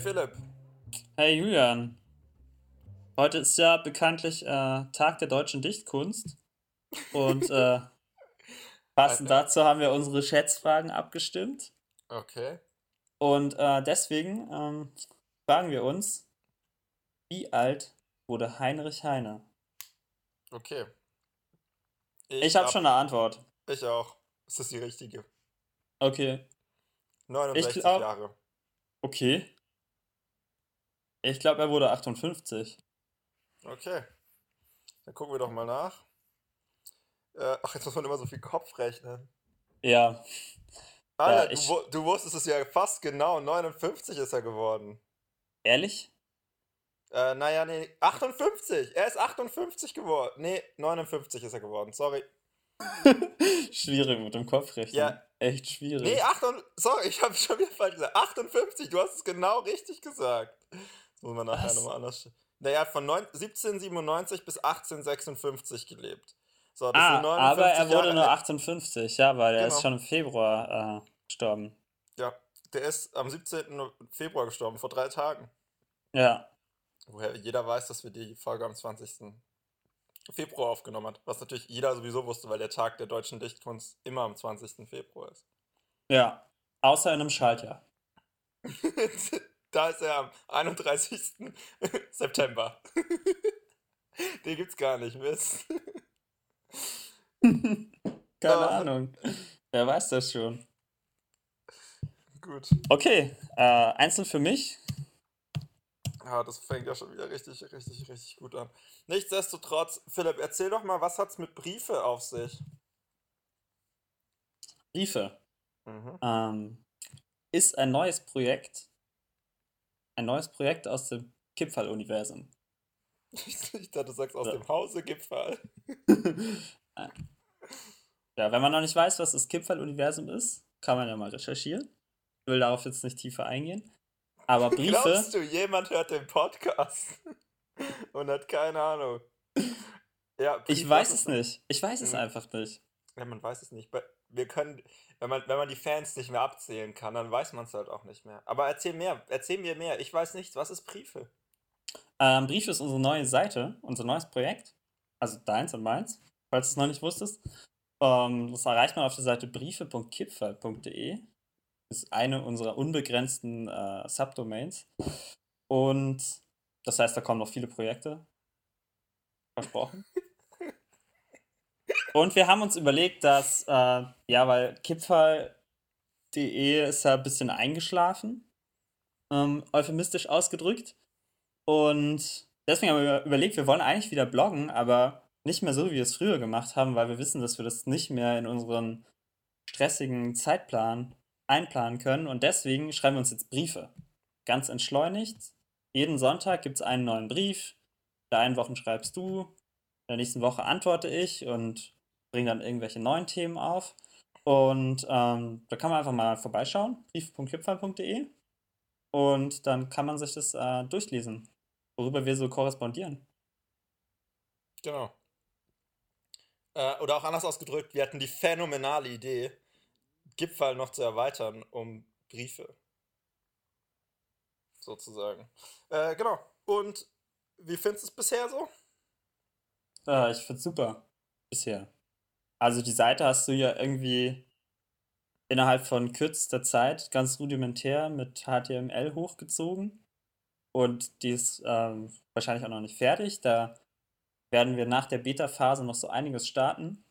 Philipp. Hey Julian. Heute ist ja bekanntlich äh, Tag der deutschen Dichtkunst. Und äh, passend dazu haben wir unsere Schätzfragen abgestimmt. Okay. Und äh, deswegen ähm, fragen wir uns, wie alt wurde Heinrich Heine? Okay. Ich, ich habe hab schon eine Antwort. Ich auch. Ist das die richtige? Okay. 69 glaub, Jahre. Okay. Ich glaube, er wurde 58. Okay. Dann gucken wir doch mal nach. Äh, ach, jetzt muss man immer so viel Kopf rechnen. Ja. Alter, ja, ich... du, du wusstest es ja fast genau. 59 ist er geworden. Ehrlich? Äh, naja, nee, 58. Er ist 58 geworden. Nee, 59 ist er geworden. Sorry. schwierig mit dem Kopfrechnen. Ja. Echt schwierig. Nee, 8, sorry, ich habe schon wieder falsch gesagt. 58, du hast es genau richtig gesagt. Muss man nachher nochmal anders. Naja, von 9, 1797 bis 1856 gelebt. So, ah, aber er wurde Jahre nur 58, ja, weil er genau. ist schon im Februar äh, gestorben. Ja, der ist am 17. Februar gestorben, vor drei Tagen. Ja. Woher jeder weiß, dass wir die Folge am 20. Februar aufgenommen hat. Was natürlich jeder sowieso wusste, weil der Tag der deutschen Dichtkunst immer am 20. Februar ist. Ja, außer in einem Schaltjahr. da ist er am 31. September. Den gibt's gar nicht, Mist. Keine oh. Ahnung. Wer weiß das schon. Gut. Okay, äh, einzeln für mich. Ja, das fängt ja schon wieder richtig, richtig, richtig gut an. Nichtsdestotrotz, Philipp, erzähl doch mal, was hat's mit Briefe auf sich? Briefe. Mhm. Ähm, ist ein neues Projekt. Ein neues Projekt aus dem Kipferl-Universum. Ich dachte, du sagst aus ja. dem Hause Gipfel. ja, wenn man noch nicht weiß, was das Kipferl-Universum ist, kann man ja mal recherchieren. Ich will darauf jetzt nicht tiefer eingehen. Aber Briefe. Glaubst du, jemand hört den Podcast und hat keine Ahnung? Ja, Briefe, ich weiß es nicht. Ich weiß es mhm. einfach nicht. Ja, man weiß es nicht. Wir können, wenn man, wenn man die Fans nicht mehr abzählen kann, dann weiß man es halt auch nicht mehr. Aber erzähl mehr, erzähl mir mehr. Ich weiß nichts. Was ist Briefe? Ähm, Briefe ist unsere neue Seite, unser neues Projekt. Also deins und meins, falls du es noch nicht wusstest. Ähm, das erreicht man auf der Seite briefe.kipfer.de. Ist eine unserer unbegrenzten äh, Subdomains. Und das heißt, da kommen noch viele Projekte. Versprochen. Und wir haben uns überlegt, dass, äh, ja, weil Kipferl.de ist ja ein bisschen eingeschlafen, ähm, euphemistisch ausgedrückt. Und deswegen haben wir überlegt, wir wollen eigentlich wieder bloggen, aber nicht mehr so, wie wir es früher gemacht haben, weil wir wissen, dass wir das nicht mehr in unseren stressigen Zeitplan einplanen können. Und deswegen schreiben wir uns jetzt Briefe. Ganz entschleunigt. Jeden Sonntag gibt es einen neuen Brief. In der einen Woche schreibst du, in der nächsten Woche antworte ich und bringe dann irgendwelche neuen Themen auf. Und ähm, da kann man einfach mal vorbeischauen, brief.kipfall.de. Und dann kann man sich das äh, durchlesen, worüber wir so korrespondieren. Genau. Äh, oder auch anders ausgedrückt, wir hatten die phänomenale Idee, Gipfel noch zu erweitern um Briefe. Sozusagen. Äh, genau. Und wie findest du es bisher so? Äh, ich find's super. Bisher. Also die Seite hast du ja irgendwie innerhalb von kürzester Zeit ganz rudimentär mit HTML hochgezogen. Und die ist ähm, wahrscheinlich auch noch nicht fertig. Da werden wir nach der Beta-Phase noch so einiges starten.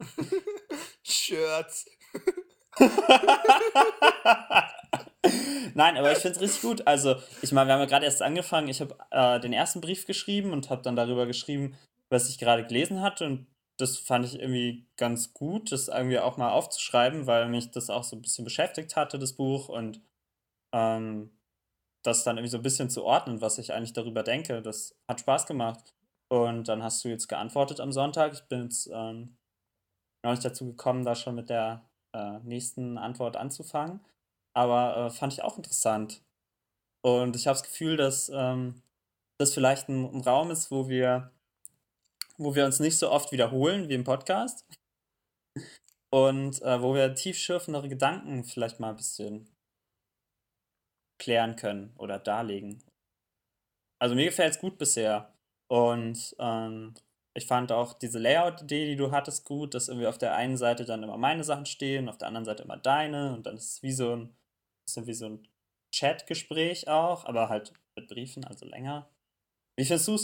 Shirts. Nein, aber ich finde es richtig gut. Also, ich meine, wir haben ja gerade erst angefangen. Ich habe äh, den ersten Brief geschrieben und habe dann darüber geschrieben, was ich gerade gelesen hatte. Und das fand ich irgendwie ganz gut, das irgendwie auch mal aufzuschreiben, weil mich das auch so ein bisschen beschäftigt hatte, das Buch. Und ähm, das dann irgendwie so ein bisschen zu ordnen, was ich eigentlich darüber denke. Das hat Spaß gemacht. Und dann hast du jetzt geantwortet am Sonntag. Ich bin jetzt ähm, noch nicht dazu gekommen, da schon mit der äh, nächsten Antwort anzufangen. Aber äh, fand ich auch interessant. Und ich habe das Gefühl, dass ähm, das vielleicht ein, ein, Raum ist, wo wir, wo wir uns nicht so oft wiederholen wie im Podcast. Und äh, wo wir tiefschürfendere Gedanken vielleicht mal ein bisschen klären können oder darlegen. Also mir gefällt es gut bisher. Und ähm, ich fand auch diese Layout-Idee, die du hattest, gut, dass irgendwie auf der einen Seite dann immer meine Sachen stehen, auf der anderen Seite immer deine und dann ist es wie so ein, ist wie so ein Chat-Gespräch auch, aber halt mit Briefen, also länger. Wie findest du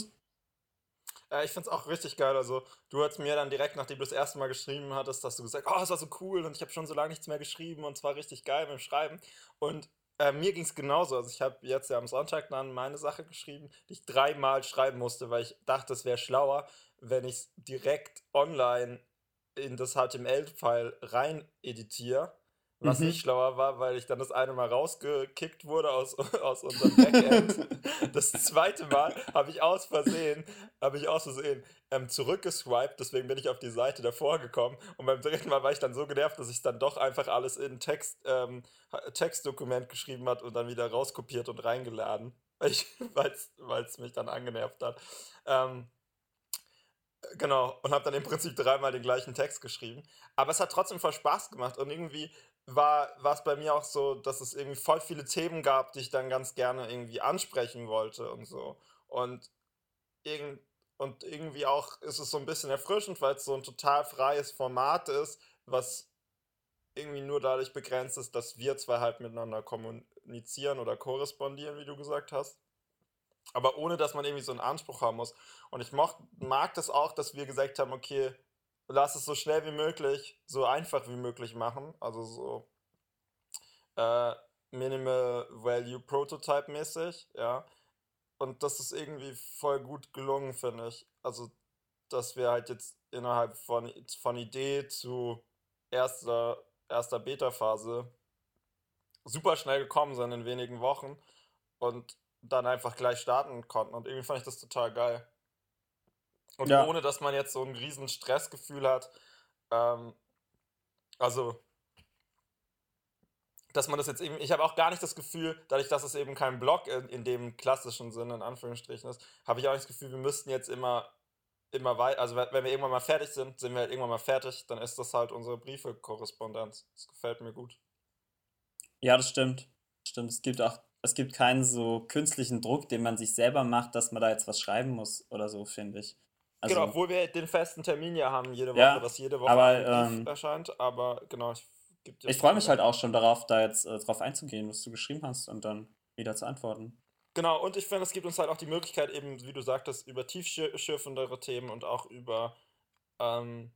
Ja, ich finde es auch richtig geil. Also, du hast mir dann direkt, nachdem du das erste Mal geschrieben hattest, dass du gesagt oh, es war so cool und ich habe schon so lange nichts mehr geschrieben und es war richtig geil beim Schreiben. Und äh, mir ging es genauso. Also, ich habe jetzt ja am Sonntag dann meine Sache geschrieben, die ich dreimal schreiben musste, weil ich dachte, es wäre schlauer, wenn ich es direkt online in das HTML-File rein editiere was mhm. nicht schlauer war, weil ich dann das eine Mal rausgekickt wurde aus, aus unserem Backend. das zweite Mal habe ich aus Versehen, habe ich aus Versehen ähm, zurückgeswiped, deswegen bin ich auf die Seite davor gekommen. Und beim dritten Mal war ich dann so genervt, dass ich dann doch einfach alles in Text, ähm, Textdokument geschrieben hat und dann wieder rauskopiert und reingeladen. Weil es mich dann angenervt hat. Ähm, Genau, und habe dann im Prinzip dreimal den gleichen Text geschrieben. Aber es hat trotzdem voll Spaß gemacht und irgendwie war es bei mir auch so, dass es irgendwie voll viele Themen gab, die ich dann ganz gerne irgendwie ansprechen wollte und so. Und, irgend, und irgendwie auch ist es so ein bisschen erfrischend, weil es so ein total freies Format ist, was irgendwie nur dadurch begrenzt ist, dass wir zwei halt miteinander kommunizieren oder korrespondieren, wie du gesagt hast. Aber ohne, dass man irgendwie so einen Anspruch haben muss. Und ich mag das auch, dass wir gesagt haben, okay, lass es so schnell wie möglich, so einfach wie möglich machen. Also so äh, Minimal Value Prototype mäßig, ja. Und das ist irgendwie voll gut gelungen, finde ich. Also, dass wir halt jetzt innerhalb von, von Idee zu erster, erster Beta-Phase super schnell gekommen sind in wenigen Wochen und dann einfach gleich starten konnten. Und irgendwie fand ich das total geil. Und ja. ohne dass man jetzt so ein riesen Stressgefühl hat. Ähm, also, dass man das jetzt eben, ich habe auch gar nicht das Gefühl, dadurch, dass es eben kein Blog in, in dem klassischen Sinne, in Anführungsstrichen ist, habe ich auch nicht das Gefühl, wir müssten jetzt immer, immer weiter, also wenn wir irgendwann mal fertig sind, sind wir halt irgendwann mal fertig, dann ist das halt unsere Briefe-Korrespondenz. Das gefällt mir gut. Ja, das stimmt. Stimmt, es gibt auch, es gibt keinen so künstlichen Druck, den man sich selber macht, dass man da jetzt was schreiben muss oder so, finde ich. Also, genau, obwohl wir den festen Termin ja haben, jede Woche, ja, dass jede Woche aber, ähm, erscheint. Aber genau, ich, ich freue mich halt auch schon darauf, da jetzt äh, drauf einzugehen, was du geschrieben hast und dann wieder zu antworten. Genau, und ich finde, es gibt uns halt auch die Möglichkeit, eben, wie du sagtest, über tiefschürfendere Themen und auch über, ähm,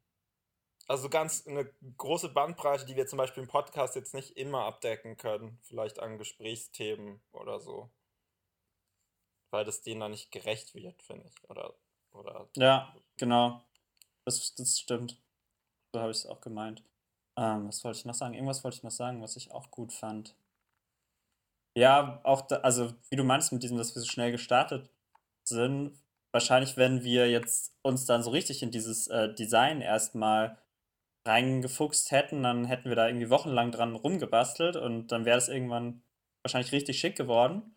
also ganz eine große Bandbreite, die wir zum Beispiel im Podcast jetzt nicht immer abdecken können, vielleicht an Gesprächsthemen oder so. Weil das denen dann nicht gerecht wird, finde ich. Oder oder ja, genau. Das, das stimmt. So habe ich es auch gemeint. Ähm, was wollte ich noch sagen? Irgendwas wollte ich noch sagen, was ich auch gut fand. Ja, auch, da, also wie du meinst mit diesem, dass wir so schnell gestartet sind, wahrscheinlich, wenn wir jetzt uns dann so richtig in dieses äh, Design erstmal reingefuchst hätten, dann hätten wir da irgendwie wochenlang dran rumgebastelt und dann wäre es irgendwann wahrscheinlich richtig schick geworden.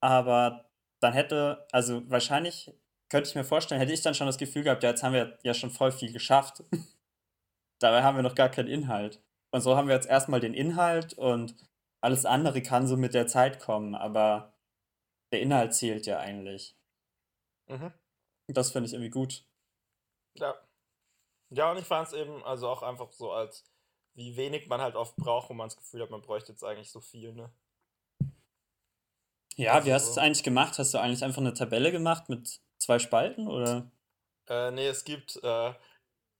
Aber dann hätte, also wahrscheinlich könnte ich mir vorstellen, hätte ich dann schon das Gefühl gehabt, ja, jetzt haben wir ja schon voll viel geschafft. Dabei haben wir noch gar keinen Inhalt. Und so haben wir jetzt erstmal den Inhalt und alles andere kann so mit der Zeit kommen, aber der Inhalt zählt ja eigentlich. Mhm. Das finde ich irgendwie gut. Ja. Ja, und ich fand es eben also auch einfach so als, wie wenig man halt oft braucht, wo man das Gefühl hat, man bräuchte jetzt eigentlich so viel, ne? Ja, also wie hast du es eigentlich gemacht? Hast du eigentlich einfach eine Tabelle gemacht mit zwei Spalten oder? Äh, nee, es gibt, äh,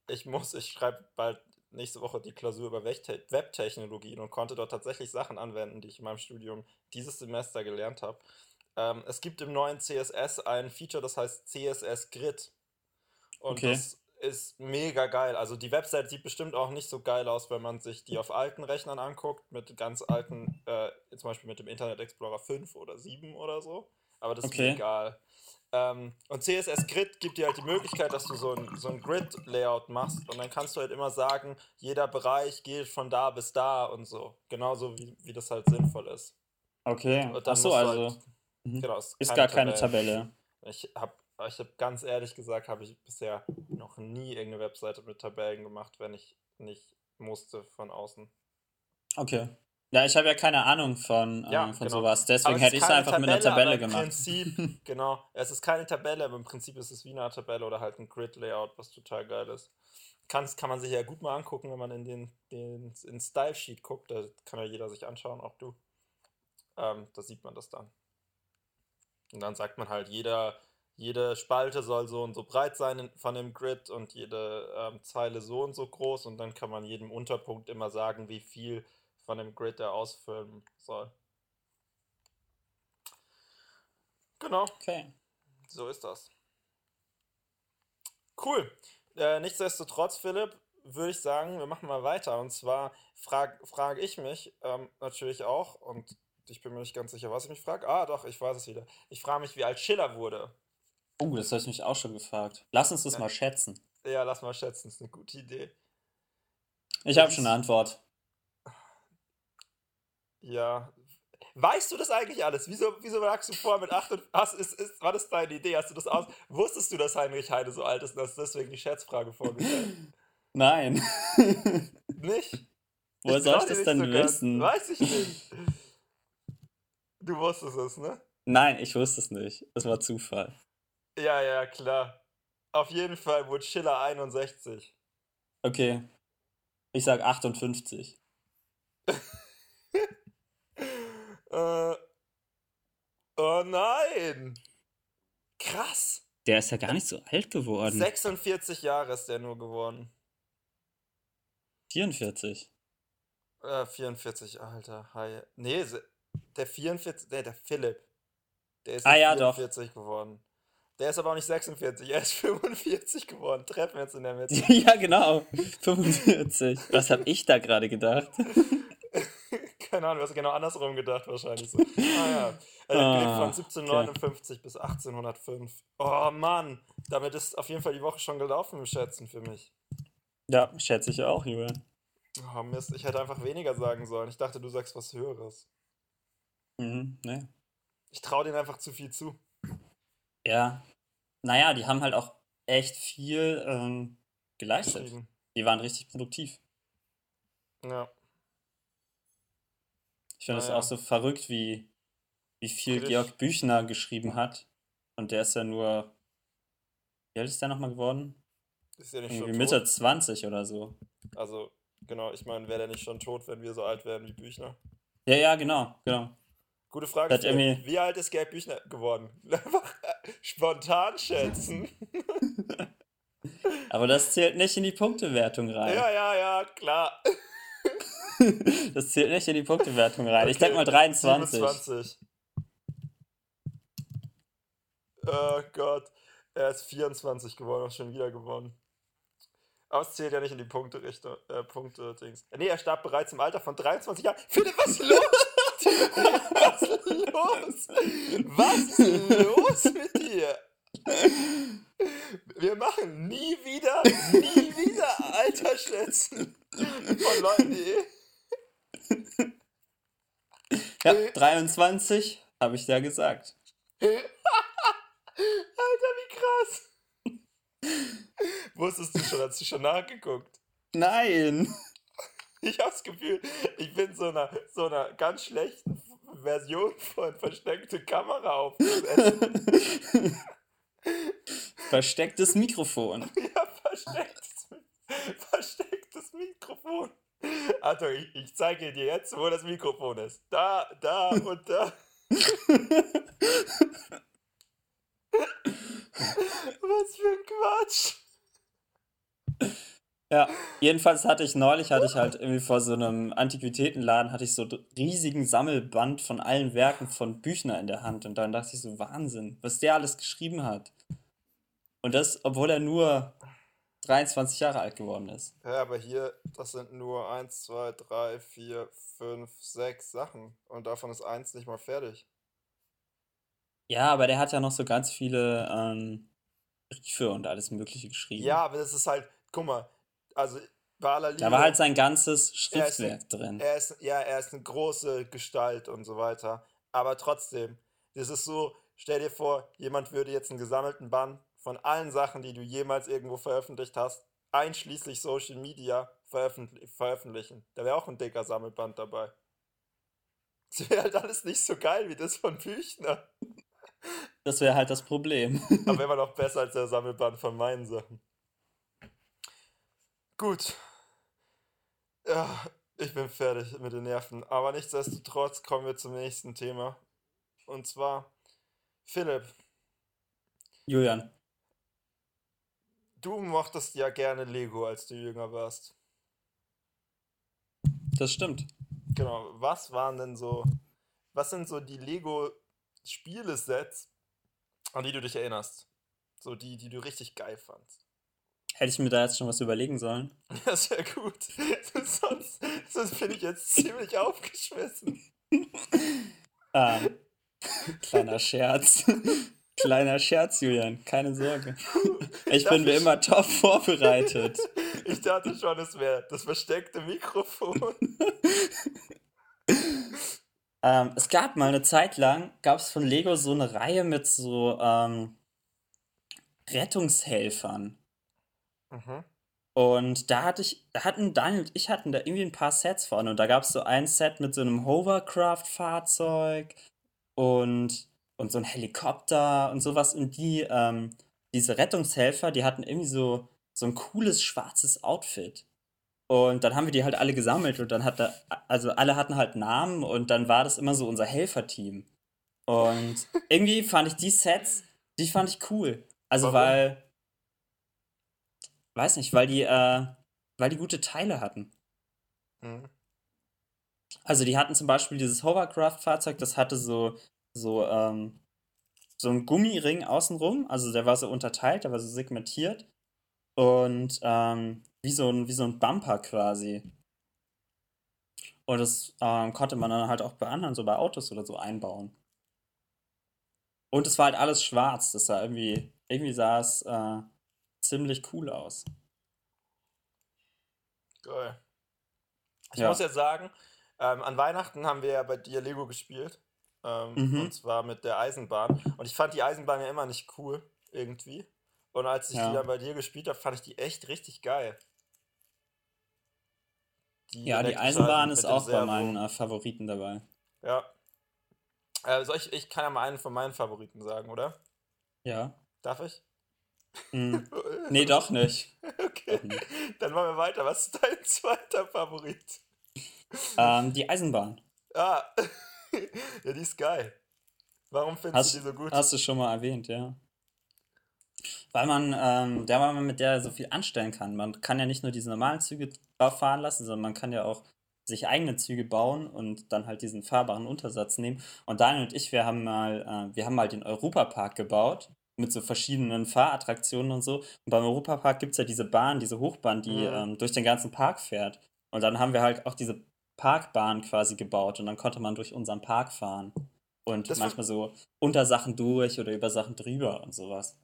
ich muss, ich schreibe bald nächste Woche die Klausur über Webtechnologien und konnte dort tatsächlich Sachen anwenden, die ich in meinem Studium dieses Semester gelernt habe. Ähm, es gibt im neuen CSS ein Feature, das heißt CSS Grid. Und okay. das ist mega geil. Also die Website sieht bestimmt auch nicht so geil aus, wenn man sich die auf alten Rechnern anguckt, mit ganz alten, äh, zum Beispiel mit dem Internet Explorer 5 oder 7 oder so. Aber das okay. ist egal. Ähm, und CSS Grid gibt dir halt die Möglichkeit, dass du so ein, so ein Grid-Layout machst und dann kannst du halt immer sagen, jeder Bereich geht von da bis da und so. Genauso wie, wie das halt sinnvoll ist. Okay. Achso, also. Halt, mhm. genau, ist, ist gar keine Tabelle. Ich habe ich hab ganz ehrlich gesagt, habe ich bisher noch nie irgendeine Webseite mit Tabellen gemacht, wenn ich nicht musste von außen. Okay. Ja, ich habe ja keine Ahnung von, Ja, äh, von genau. sowas. Deswegen es hätte ich es einfach mit einer Tabelle, Tabelle gemacht. Prinzip, genau, es ist keine Tabelle, aber im Prinzip ist es wie eine Tabelle oder halt ein Grid-Layout, was total geil ist. Kann's, kann man sich ja gut mal angucken, wenn man in den, den in Style Sheet guckt, da kann ja jeder sich anschauen, auch du. Ähm, da sieht man das dann. Und dann sagt man halt, jeder, jede Spalte soll so und so breit sein in, von dem Grid und jede ähm, Zeile so und so groß und dann kann man jedem Unterpunkt immer sagen, wie viel von dem Grid er ausfüllen soll. Genau, Okay. so ist das. Cool. Äh, nichtsdestotrotz, Philipp, würde ich sagen, wir machen mal weiter. Und zwar frage frag ich mich ähm, natürlich auch, und ich bin mir nicht ganz sicher, was ich mich frage. Ah, doch, ich weiß es wieder. Ich frage mich, wie alt Schiller wurde. Oh, das habe ich mich auch schon gefragt. Lass uns das Ja. mal schätzen. Ja, lass mal schätzen, ist eine gute Idee. Ich Das habe schon eine Antwort. Ja. Weißt du das eigentlich alles? Wieso, wieso lagst du vor mit 8 und hast, ist, ist, war das deine Idee? Hast du das aus? Wusstest du, dass Heinrich Heine so alt ist und hast deswegen die Schätzfrage vorgestellt? Nein. Nicht? Woher soll ich das denn so wissen? Weiß ich nicht. Du wusstest es, ne? Nein, ich wusste es nicht. Es war Zufall. Ja, ja, klar. Auf jeden Fall wurde Schiller 61. Okay. Ich sag 58. Äh, oh nein! Krass! Der ist ja gar nicht so alt geworden. 46 Jahre ist der nur geworden. 44. Äh, 44, Alter. Hi. Nee, der 44, nee, der Philipp. Der ist Ah ja ja, doch. 44 geworden. Der ist aber auch nicht 46, er ist 45 geworden. Treffen wir jetzt in der Mitte. ja, genau. 45. Was habe ich da gerade gedacht? Keine Ahnung, du hast genau andersrum gedacht wahrscheinlich so. Ah ja. Hat gelebt von Ah, 1759 bis 1805. Oh Mann, damit ist auf jeden Fall die Woche schon gelaufen im Schätzen für mich. Ja, schätze ich auch, Julian. Oh Mist, ich hätte einfach weniger sagen sollen. Ich dachte, du sagst was Höheres. Mhm, ne. Ich traue denen einfach zu viel zu. Ja. Naja, die haben halt auch echt viel ähm, geleistet. Die waren richtig produktiv. Ja. Ich finde es Naja. auch so verrückt, wie, wie viel Friedrich- Georg Büchner geschrieben hat. Und der ist ja nur. Wie alt ist der nochmal geworden? Ist ja nicht Irgendwie schon Mitte tot. 20 oder so. Also, genau, ich meine, wäre der nicht schon tot, wenn wir so alt wären wie Büchner? Ja, ja, genau, genau. Gute Frage. Philipp. irgendwie- Wie alt ist Gerd Büchner geworden? Einfach äh, spontan schätzen. Aber das zählt nicht in die Punktewertung rein. Ja, ja, ja, klar. Das zählt nicht in die Punktewertung rein. Ich Okay, denke mal 23. 27. Oh Gott. Er ist 24 geworden, auch schon wieder gewonnen. Aber es zählt ja nicht in die Punkte Richtung, äh, Punkte Dings. Nee, er starb bereits im Alter von 23 Jahren. Philipp, was ist los? was ist los? Was ist los mit dir? Wir machen nie wieder, nie wieder Altersschätzen von Leuten, die Ja, 23 habe ich ja gesagt. Alter, wie krass. Wusstest du schon, hast du schon nachgeguckt? Nein! Ich habe das Gefühl, ich bin so einer, so einer ganz schlechten Version von versteckte Kamera aufgesetzt. Verstecktes Mikrofon. ja, verstecktes, verstecktes Mikrofon. Achtung, ich, ich zeige dir jetzt, wo das Mikrofon ist. Da, da und da. Was für ein Quatsch. Ja, jedenfalls hatte ich neulich, hatte ich halt irgendwie vor so einem Antiquitätenladen, hatte ich so riesigen Sammelband von allen Werken von Büchner in der Hand. Und dann dachte ich so, Wahnsinn, was der alles geschrieben hat. Und das, obwohl er nur 23 Jahre alt geworden ist. Ja, aber hier, das sind nur 1, 2, 3, 4, 5, 6 Sachen. Und davon ist eins nicht mal fertig. Ja, aber der hat ja noch so ganz viele ähm, Briefe und alles Mögliche geschrieben. Ja, aber das ist halt, guck mal, also bei aller Liebe. Da war halt sein ganzes er ist, Schriftwerk drin. er ist, ja, er ist eine große Gestalt und so weiter. Aber trotzdem, das ist so, stell dir vor, jemand würde jetzt einen gesammelten Band von allen Sachen, die du jemals irgendwo veröffentlicht hast, einschließlich Social Media, veröffentlich veröffentlichen. Da wäre auch ein dicker Sammelband dabei. Das wäre halt alles nicht so geil wie das von Büchner. Das wäre halt das Problem. Aber immer noch besser als der Sammelband von meinen Sachen. Gut. Ja, ich bin fertig mit den Nerven. Aber nichtsdestotrotz kommen wir zum nächsten Thema. Und zwar, Philipp. Julian. Du mochtest ja gerne Lego, als du jünger warst. Das stimmt. Genau. Was waren denn so, was sind so die Lego-Spielesets, an die du dich erinnerst? So die, die du richtig geil fandst. Hätte ich mir da jetzt schon was überlegen sollen? Ja, sehr gut. sonst, sonst bin ich jetzt ziemlich aufgeschmissen. ähm, kleiner Scherz. Kleiner Scherz, Julian, keine Sorge. Ich bin wie immer top vorbereitet. Ich dachte schon, es wäre das versteckte Mikrofon. ähm, es gab mal eine Zeit lang, gab es von Lego so eine Reihe mit so ähm, Rettungshelfern. Mhm. Und da hatte ich, da hatten Daniel und ich hatten da irgendwie ein paar Sets von. Und da gab es so ein Set mit so einem Hovercraft-Fahrzeug und und so ein Helikopter und sowas. Und die, ähm, diese Rettungshelfer, die hatten irgendwie so, so ein cooles schwarzes Outfit. Und dann haben wir die halt alle gesammelt und dann hat da, also alle hatten halt Namen und dann war das immer so unser Helferteam. Und irgendwie fand ich die Sets, die fand ich cool. Also Warum? weil, weiß nicht, weil die, äh, weil die gute Teile hatten. Mhm. Also die hatten zum Beispiel dieses Hovercraft-Fahrzeug, das hatte so so, ähm, so ein Gummiring außenrum. Also der war so unterteilt, der war so segmentiert. Und ähm, wie, so ein, wie so ein Bumper quasi. Und das ähm, konnte man dann halt auch bei anderen, so bei Autos oder so einbauen. Und es war halt alles schwarz. Das sah irgendwie, irgendwie sah es äh, ziemlich cool aus. Geil. Ich ja. muss jetzt sagen, ähm, an Weihnachten haben wir ja bei dir Lego gespielt. Ähm, mhm. Und zwar mit der Eisenbahn. Und ich fand die Eisenbahn ja immer nicht cool, irgendwie. Und als ich ja. die dann bei dir gespielt habe, fand ich die echt richtig geil. Die ja, die Eisenbahn ist auch bei meinen äh, Favoriten dabei. Ja. Äh, soll ich, ich kann ja mal einen von meinen Favoriten sagen, oder? Ja. Darf ich? Mm. Nee, doch nicht. okay. Dann machen wir weiter. Was ist dein zweiter Favorit? Ähm, die Eisenbahn. Ah. ja, die ist geil. Warum findest hast, du die so gut? Hast du schon mal erwähnt, ja. Weil man, ähm, der, weil man mit der so viel anstellen kann. Man kann ja nicht nur diese normalen Züge fahren lassen, sondern man kann ja auch sich eigene Züge bauen und dann halt diesen fahrbaren Untersatz nehmen. Und Daniel und ich, wir haben mal, äh, wir haben mal den Europapark gebaut mit so verschiedenen Fahrattraktionen und so. Und beim Europapark gibt es ja diese Bahn, diese Hochbahn, die mhm. ähm, durch den ganzen Park fährt. Und dann haben wir halt auch diese Parkbahn quasi gebaut und dann konnte man durch unseren Park fahren. Und das manchmal so unter Sachen durch oder über Sachen drüber und sowas.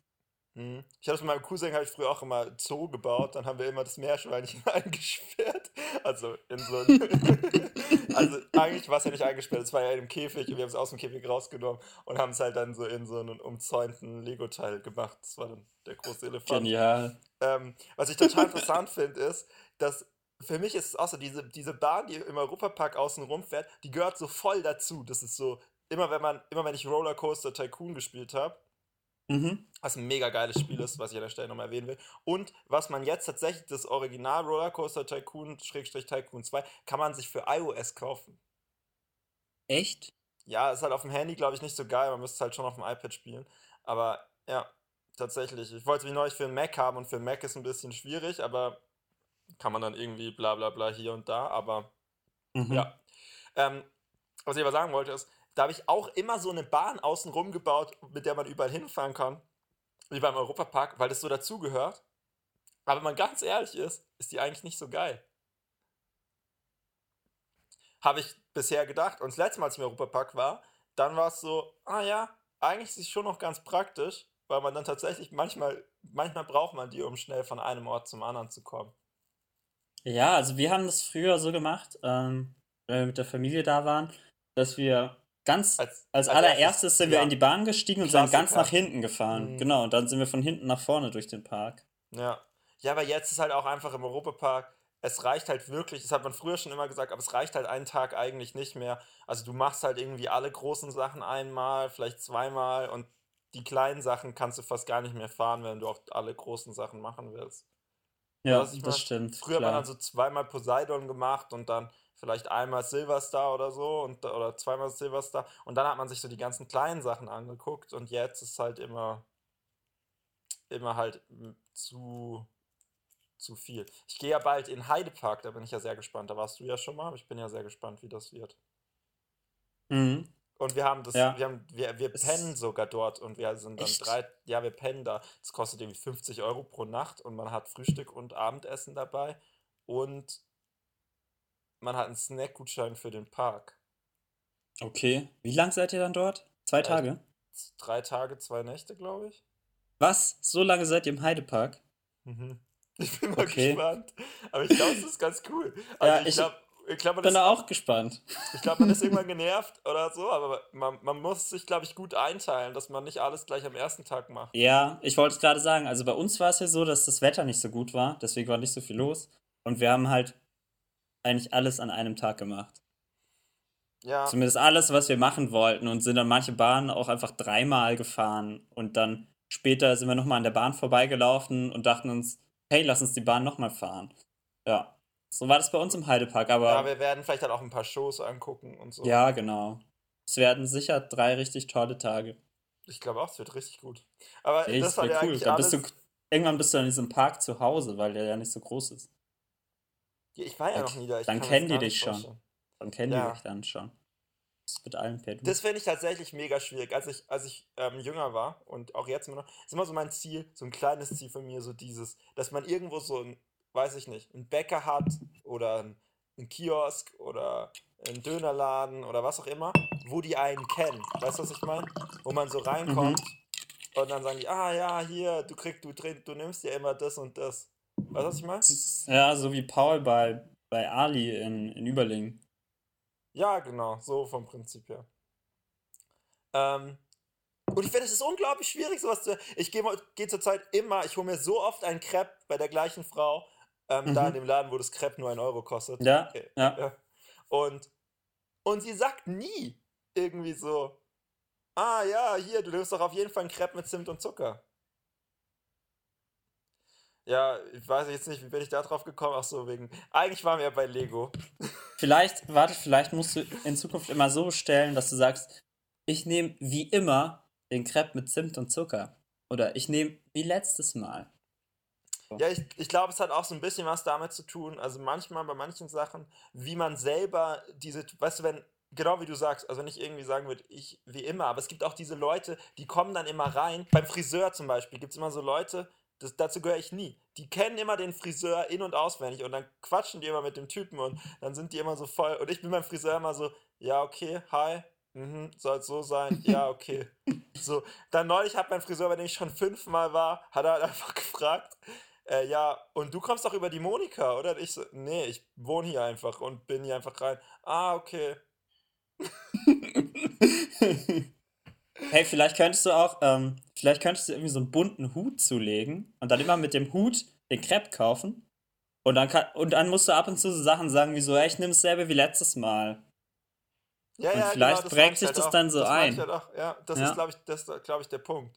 Mhm. Ich habe es mit meinem Cousin habe ich früher auch immer Zoo gebaut, dann haben wir immer das Meerschweinchen eingesperrt. Also in so Also eigentlich war es ja nicht eingesperrt, es war ja in einem Käfig und wir haben es aus dem Käfig rausgenommen und haben es halt dann so in so einen umzäunten Lego-Teil gemacht. Das war dann der große Elefant. Genial. Ähm, was ich total interessant finde, ist, dass für mich ist es auch so, diese, diese Bahn, die im Europapark außen rumfährt, die gehört so voll dazu. Das ist so, immer wenn man, immer wenn ich Rollercoaster Tycoon gespielt habe, mhm. was ein mega geiles Spiel ist, was ich an der Stelle nochmal erwähnen will. Und was man jetzt tatsächlich, das Original Rollercoaster Tycoon, Schrägstrich Tycoon 2, kann man sich für iOS kaufen. Echt? Ja, ist halt auf dem Handy, glaube ich, nicht so geil. Man müsste es halt schon auf dem iPad spielen. Aber ja, tatsächlich. Ich wollte es wie neulich für einen Mac haben und für einen Mac ist ein bisschen schwierig, aber kann man dann irgendwie bla bla bla hier und da, aber mhm. ja. Ähm, was ich aber sagen wollte ist, da habe ich auch immer so eine Bahn außenrum gebaut, mit der man überall hinfahren kann, wie beim Europapark, weil das so dazugehört. Aber wenn man ganz ehrlich ist, ist die eigentlich nicht so geil. Habe ich bisher gedacht. Und das letzte Mal, als ich im Europapark war, dann war es so, ah ja, eigentlich ist es schon noch ganz praktisch, weil man dann tatsächlich manchmal, manchmal braucht man die, um schnell von einem Ort zum anderen zu kommen. Ja, also wir haben das früher so gemacht, ähm, wenn wir mit der Familie da waren, dass wir ganz als, als, als allererstes sind wir ja. in die Bahn gestiegen und sind ganz nach hinten gefahren. Mhm. Genau, und dann sind wir von hinten nach vorne durch den Park. Ja. Ja, aber jetzt ist halt auch einfach im Europapark, es reicht halt wirklich, das hat man früher schon immer gesagt, aber es reicht halt einen Tag eigentlich nicht mehr. Also du machst halt irgendwie alle großen Sachen einmal, vielleicht zweimal und die kleinen Sachen kannst du fast gar nicht mehr fahren, wenn du auch alle großen Sachen machen willst. Ja, ich das stimmt, früher war klar. dann so zweimal Poseidon gemacht und dann vielleicht einmal Silverstar oder so und oder zweimal Silverstar und dann hat man sich so die ganzen kleinen Sachen angeguckt und jetzt ist halt immer immer halt zu zu viel. Ich gehe ja bald in Heidepark, da bin ich ja sehr gespannt. Da warst du ja schon mal, aber ich bin ja sehr gespannt, wie das wird. Mhm. Und wir haben das, Ja. wir haben, wir, wir pennen sogar dort und wir sind dann Echt? drei, ja, wir pennen da. Das kostet irgendwie 50 Euro pro Nacht und man hat Frühstück und Abendessen dabei und man hat einen Snackgutschein für den Park. Okay. Wie lang seid ihr dann dort? Zwei Äh, Tage? drei Tage, zwei Nächte, glaube ich. Was? So lange seid ihr im Heidepark? Mhm. Ich bin mal Okay. gespannt. Aber ich glaube, es ist ganz cool. Also Ja, ich ich glaube, ich glaub, Bin ist- da auch gespannt. ich glaub, man ist irgendwann genervt oder so, aber man, man muss sich, glaube ich, gut einteilen, dass man nicht alles gleich am ersten Tag macht. Ja, ich wollte es gerade sagen. Also bei uns war es ja so, dass das Wetter nicht so gut war. Deswegen war nicht so viel los. Und wir haben halt eigentlich alles an einem Tag gemacht. Ja, Zumindest alles, was wir machen wollten. Und sind dann manche Bahnen auch einfach dreimal gefahren. Und dann später sind wir nochmal an der Bahn vorbeigelaufen und dachten uns, hey, lass uns die Bahn nochmal fahren. Ja. So war das bei uns im Heidepark. Aber ja, wir werden vielleicht dann auch ein paar Shows angucken und so. ja, genau. Es werden sicher drei richtig tolle Tage. Ich glaube auch, es wird richtig gut. Aber Ey, das war ja cool. eigentlich alles. bist du, irgendwann bist du in diesem Park zu Hause, weil der ja nicht so groß ist. Ja, ich war ja Dann- noch nie da. Ich dann kennen die dich nicht schon. vorstellen. Dann kennen Ja. die dich dann schon. Das wird allen per. Das finde ich tatsächlich mega schwierig. Als ich, als ich ähm, jünger war und auch jetzt immer noch, ist immer so mein Ziel, so ein kleines Ziel von mir, so dieses, dass man irgendwo so ein, weiß ich nicht, einen Bäcker hat oder ein, ein Kiosk oder einen Dönerladen oder was auch immer, wo die einen kennen. Weißt du, was ich meine? Wo man so reinkommt Mhm. und dann sagen die, ah ja, hier, du kriegst, du, du nimmst dir immer das und das. Weißt du, was ich meine? Ja, so wie Paul bei, bei Ali in, in Überlingen. Ja, genau, so vom Prinzip her. Ähm, und ich finde, es ist unglaublich schwierig, sowas zu. Ich gehe geh zurzeit immer, ich hole mir so oft ein Crepe bei der gleichen Frau, ähm, da Mhm. in dem Laden, wo das Crepe nur ein Euro kostet. Ja, Okay, ja. ja. Und, und sie sagt nie irgendwie so, ah ja, hier, du nimmst doch auf jeden Fall ein Crepe mit Zimt und Zucker. Ja, ich weiß jetzt nicht, wie bin ich da drauf gekommen? Ach so, wegen. Eigentlich waren wir ja bei Lego. Vielleicht, warte, vielleicht musst du in Zukunft immer so stellen, dass du sagst, ich nehme wie immer den Crepe mit Zimt und Zucker. Oder ich nehme wie letztes Mal. Ja, ich, ich glaube, es hat auch so ein bisschen was damit zu tun. Also manchmal bei manchen Sachen, wie man selber diese, weißt du, wenn, genau wie du sagst, also wenn ich irgendwie sagen würde, ich wie immer, aber es gibt auch diese Leute, die kommen dann immer rein. Beim Friseur zum Beispiel gibt es immer so Leute, das, dazu gehöre ich nie. Die kennen immer den Friseur in- und auswendig und dann quatschen die immer mit dem Typen und dann sind die immer so voll. Und ich bin beim Friseur immer so, ja, okay, hi, mhm, soll so sein, ja, okay. So, dann neulich hat mein Friseur, bei dem ich schon fünfmal war, hat er halt einfach gefragt, äh, ja, und du kommst doch über die Monika, oder? Und ich so, nee, ich wohne hier einfach und bin hier einfach rein. Ah, okay. Hey, vielleicht könntest du auch, ähm, vielleicht könntest du irgendwie so einen bunten Hut zulegen und dann immer mit dem Hut den Crepe kaufen. Und dann, kann, und dann musst du ab und zu so Sachen sagen wie so, ja, ich nehme dasselbe wie letztes Mal. Ja, Und ja, vielleicht das prägt sich halt das auch. dann so das ein. Halt. Ja, das Ja. ist, glaube ich, das, glaube ich, der Punkt.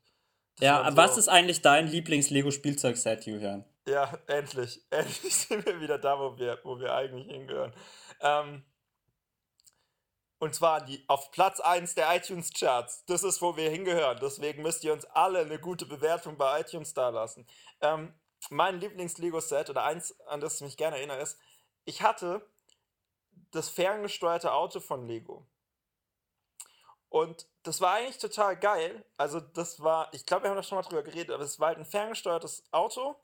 Dass Ja, aber was so- ist eigentlich dein Lieblings-Lego-Spielzeugset, Julian? Ja, endlich. Endlich sind wir wieder da, wo wir, wo wir eigentlich hingehören. Ähm, und zwar die, auf Platz 1 der iTunes-Charts. Das ist, wo wir hingehören. Deswegen müsst ihr uns alle eine gute Bewertung bei iTunes dalassen. Ähm, mein Lieblings-Lego-Set oder eins, an das ich mich gerne erinnere, ist, ich hatte das ferngesteuerte Auto von Lego. Und das war eigentlich total geil. Also, das war, ich glaube, wir haben da schon mal drüber geredet, aber es war halt ein ferngesteuertes Auto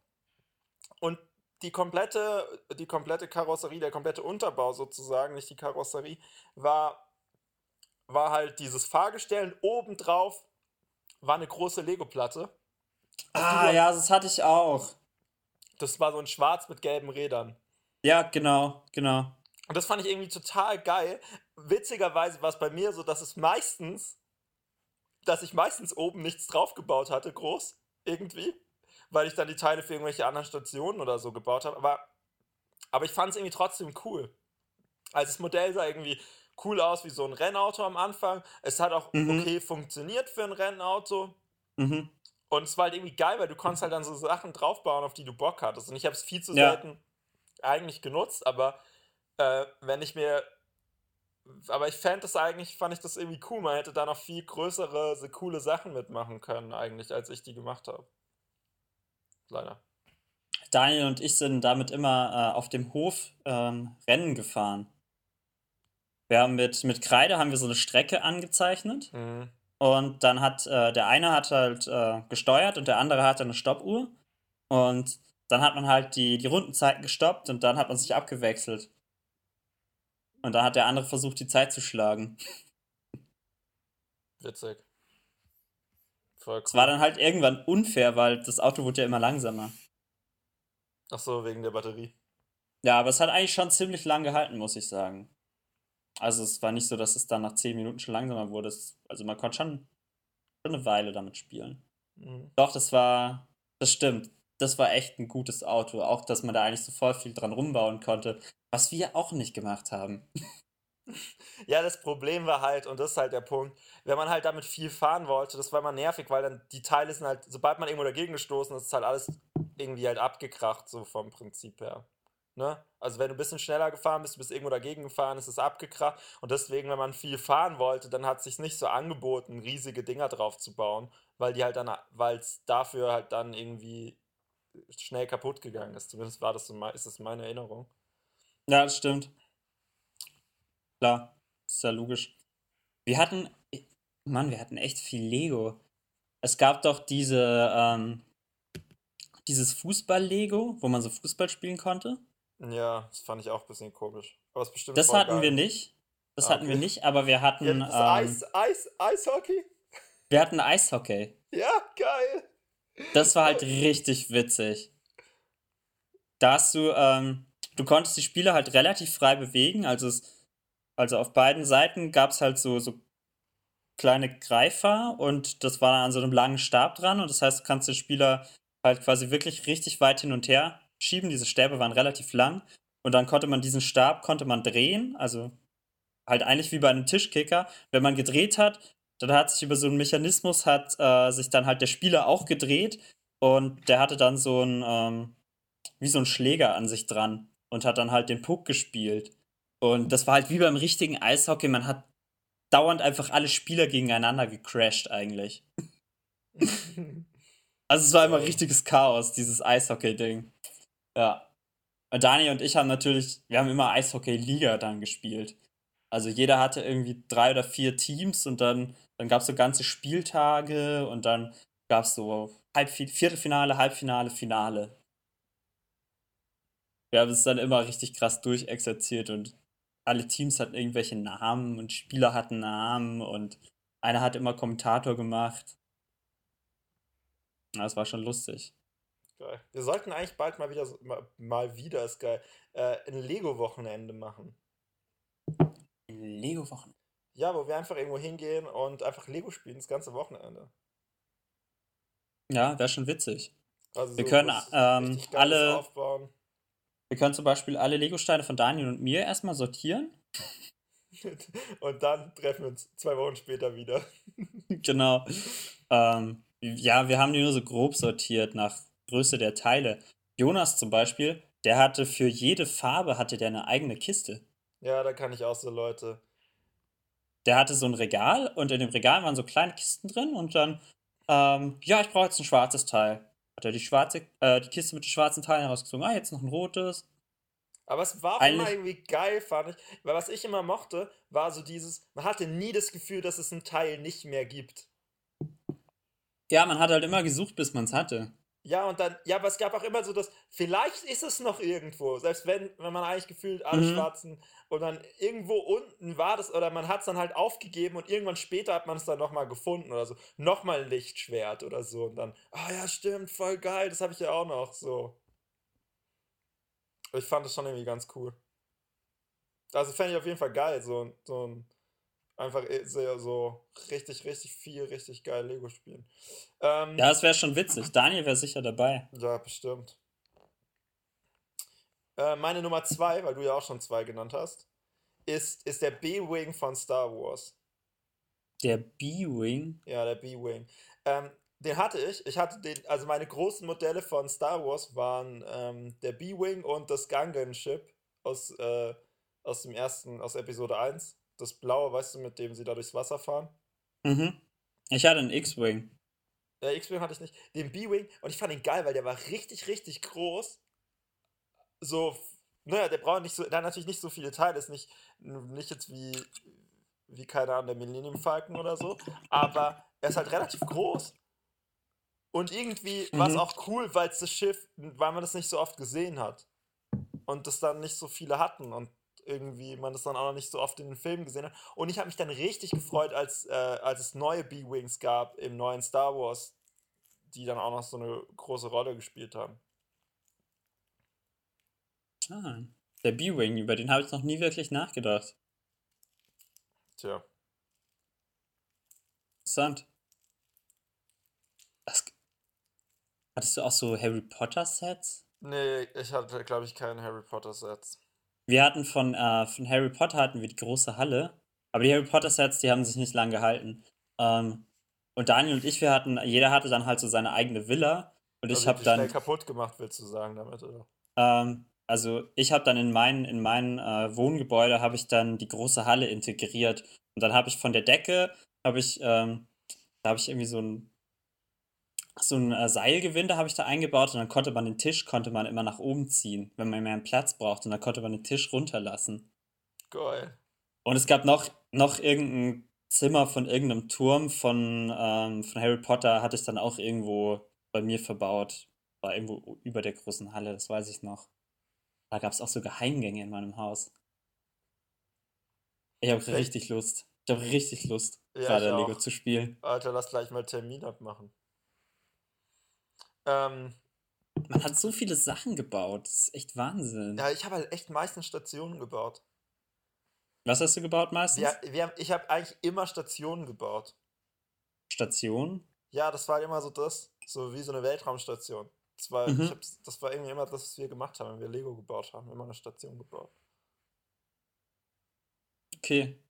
und die komplette, die komplette Karosserie, der komplette Unterbau sozusagen, nicht die Karosserie, war, war halt dieses Fahrgestell und obendrauf war eine große Lego-Platte. Ah, ja, das hatte ich auch. Das war so ein Schwarz mit gelben Rädern. Ja, genau, genau. Und das fand ich irgendwie total geil. Witzigerweise war es bei mir so, dass es meistens, dass ich meistens oben nichts draufgebaut hatte, groß, irgendwie, weil ich dann die Teile für irgendwelche anderen Stationen oder so gebaut habe. Aber Aber ich fand es irgendwie trotzdem cool. Also das Modell sah irgendwie cool aus wie so ein Rennauto am Anfang. Es hat auch Mhm. okay funktioniert für ein Rennauto. Mhm. Und es war halt irgendwie geil, weil du konntest halt dann so Sachen draufbauen, auf die du Bock hattest. Und ich habe es viel zu Ja. selten eigentlich genutzt, aber äh, wenn ich mir. Aber ich fände das eigentlich, fand ich das irgendwie cool. Man hätte da noch viel größere, so coole Sachen mitmachen können, eigentlich, als ich die gemacht habe. Leider. Daniel und ich sind damit immer äh, auf dem Hof ähm, Rennen gefahren. Wir haben mit, mit Kreide haben wir so eine Strecke angezeichnet Mhm. und dann hat äh, der eine hat halt äh, gesteuert und der andere hatte eine Stoppuhr und dann hat man halt die, die Rundenzeiten gestoppt und dann hat man sich abgewechselt. Und dann hat der andere versucht, die Zeit zu schlagen. Witzig. Voll Es war cool. dann halt irgendwann unfair, weil das Auto wurde ja immer langsamer. Ach so, wegen der Batterie. Ja, aber es hat eigentlich schon ziemlich lang gehalten, muss ich sagen. Also es war nicht so, dass es dann nach 10 Minuten schon langsamer wurde. Also man konnte schon, schon eine Weile damit spielen. Mhm. Doch, das war, das stimmt. Das war echt ein gutes Auto. Auch, dass man da eigentlich so voll viel dran rumbauen konnte. Was wir auch nicht gemacht haben. Ja, das Problem war halt, und das ist halt der Punkt, wenn man halt damit viel fahren wollte, das war immer nervig, weil dann die Teile sind halt, sobald man irgendwo dagegen gestoßen ist, ist halt alles irgendwie halt abgekracht, so vom Prinzip her. Ne? Also wenn du ein bisschen schneller gefahren bist, du bist irgendwo dagegen gefahren, ist es abgekracht. Und deswegen, wenn man viel fahren wollte, dann hat es sich nicht so angeboten, riesige Dinger drauf zu bauen, weil die halt dann, weil es dafür halt dann irgendwie schnell kaputt gegangen ist. Zumindest war das so, ist das meine Erinnerung. Ja, das stimmt. Klar, ist ja logisch. Wir hatten, Mann, wir hatten echt viel Lego. Es gab doch diese, ähm, dieses Fußball-Lego, wo man so Fußball spielen konnte. Ja, das fand ich auch ein bisschen komisch. Aber es bestimmt Das hatten wir geil. nicht. Das Ah, hatten wir nicht, aber wir hatten, Ja, das ähm, Eis, Eis, Eishockey? wir hatten Eishockey. Ja, geil. Das war halt richtig witzig. Da hast du, ähm, du konntest die Spieler halt relativ frei bewegen. Also, es, also auf beiden Seiten gab es halt so, so kleine Greifer und das war dann an so einem langen Stab dran. Und das heißt, du kannst den Spieler halt quasi wirklich richtig weit hin und her schieben. Diese Stäbe waren relativ lang. Und dann konnte man diesen Stab konnte man drehen. Also halt eigentlich wie bei einem Tischkicker. Wenn man gedreht hat, dann hat sich über so einen Mechanismus hat äh, sich dann halt der Spieler auch gedreht und der hatte dann so ein ähm, wie so ein Schläger an sich dran und hat dann halt den Puck gespielt. Und das war halt wie beim richtigen Eishockey, man hat dauernd einfach alle Spieler gegeneinander gecrashed eigentlich. Also es war immer richtiges Chaos, dieses Eishockey-Ding. Ja. Und Dani und ich haben natürlich, wir haben immer Eishockey-Liga dann gespielt. Also jeder hatte irgendwie drei oder vier Teams und dann, dann gab es so ganze Spieltage und dann gab es so Halbfi Viertelfinale, Halbfinale, Finale. Wir haben es dann immer richtig krass durchexerziert und alle Teams hatten irgendwelche Namen und Spieler hatten Namen und einer hat immer Kommentator gemacht. Das war schon lustig. Geil. Wir sollten eigentlich bald mal wieder, mal wieder, ist geil, äh, ein Lego-Wochenende machen. Lego-Wochen. Ja, wo wir einfach irgendwo hingehen und einfach Lego spielen, das ganze Wochenende. Ja, wäre schon witzig. Also Wir so können, ähm, alle- aufbauen. Wir können zum Beispiel alle Lego-Steine von Daniel und mir erstmal sortieren. und dann treffen wir uns zwei Wochen später wieder. genau. Ähm, ja, wir haben die nur so grob sortiert nach Größe der Teile. Jonas zum Beispiel, der hatte für jede Farbe hatte der eine eigene Kiste. Ja, da kann ich auch so Leute. Der hatte so ein Regal und in dem Regal waren so kleine Kisten drin und dann, ähm, ja, ich brauche jetzt ein schwarzes Teil. Hat er die schwarze, äh, die Kiste mit den schwarzen Teilen herausgezogen. Ah, jetzt noch ein rotes. Aber es war auch Eigentlich- immer irgendwie geil, fand ich. Weil was ich immer mochte, war so dieses, man hatte nie das Gefühl, dass es einen Teil nicht mehr gibt. Ja, man hat halt immer gesucht, bis man es hatte. Ja, und dann, ja, aber es gab auch immer so das, vielleicht ist es noch irgendwo, selbst wenn, wenn man eigentlich gefühlt alle Mhm. schwarzen und dann irgendwo unten war das, oder man hat es dann halt aufgegeben und irgendwann später hat man es dann nochmal gefunden oder so. Nochmal ein Lichtschwert oder so und dann, ah ja, stimmt, voll geil, das habe ich ja auch noch, so. Ich fand das schon irgendwie ganz cool. Also fände ich auf jeden Fall geil, so, so ein, einfach eh so, so richtig, richtig viel, richtig geil Lego spielen. Ähm, Ja, das wäre schon witzig. Daniel wäre sicher dabei. ja, bestimmt. Äh, meine Nummer zwei, weil du ja auch schon zwei genannt hast, ist, ist der B-Wing von Star Wars. Der B-Wing? Ja, der B-Wing. Ähm, den hatte ich. Ich hatte den, also meine großen Modelle von Star Wars waren ähm, der B-Wing und das Gungan-Ship aus, äh, aus dem ersten, aus Episode 1. Das blaue, weißt du, mit dem sie da durchs Wasser fahren. Mhm. Ich hatte einen X-Wing. Der X-Wing hatte ich nicht. Den B-Wing. Und ich fand ihn geil, weil der war richtig, richtig groß. So, naja, der braucht nicht so, der hat natürlich nicht so viele Teile. Ist nicht, nicht jetzt wie, wie keine Ahnung, der Millennium Falcon oder so. Aber er ist halt relativ groß. Und irgendwie war es Mhm. auch cool, weil es das Schiff, weil man das nicht so oft gesehen hat. Und das dann nicht so viele hatten. Und irgendwie man das dann auch noch nicht so oft in den Filmen gesehen hat. Und ich habe mich dann richtig gefreut, als, äh, als es neue B-Wings gab im neuen Star Wars, die dann auch noch so eine große Rolle gespielt haben. Ah, der B-Wing, über den habe ich noch nie wirklich nachgedacht. Tja. Interessant. Das, hattest du auch so Harry Potter Sets? Nee, ich hatte, glaube ich, keinen Harry Potter Sets. Wir hatten von, äh, von Harry Potter hatten wir die große Halle, aber die Harry Potter Sets, die haben sich nicht lang gehalten. Ähm, und Daniel und ich, wir hatten, jeder hatte dann halt so seine eigene Villa und ich Also habe die dann, kaputt gemacht, willst du sagen damit, oder? ähm, also ich habe dann in mein, in mein äh, Wohngebäude habe ich dann die große Halle integriert und dann habe ich von der Decke habe ich, ähm, da habe ich irgendwie so ein so ein äh, Seilgewinde habe ich da eingebaut und dann konnte man den Tisch konnte man immer nach oben ziehen, wenn man mehr Platz braucht und dann konnte man den Tisch runterlassen. Geil. Und es gab noch, noch irgendein Zimmer von irgendeinem Turm von, ähm, von Harry Potter, hatte ich dann auch irgendwo bei mir verbaut. War irgendwo über der großen Halle, das weiß ich noch. Da gab es auch so Geheimgänge in meinem Haus. Ich habe richtig Lust. Ich habe richtig Lust, Ja, gerade Lego auch. zu spielen. Alter, lass gleich mal Termin abmachen. Ähm, Man hat so viele Sachen gebaut. Das ist echt Wahnsinn. ja, ich habe halt echt meistens Stationen gebaut. Was hast du gebaut meistens? Wir, wir haben, ich habe eigentlich immer Stationen gebaut. Station? Ja, das war immer so das, so wie so eine Weltraumstation. Das war, Mhm. das war irgendwie immer das, was wir gemacht haben, wenn wir Lego gebaut haben. Immer eine Station gebaut. Okay.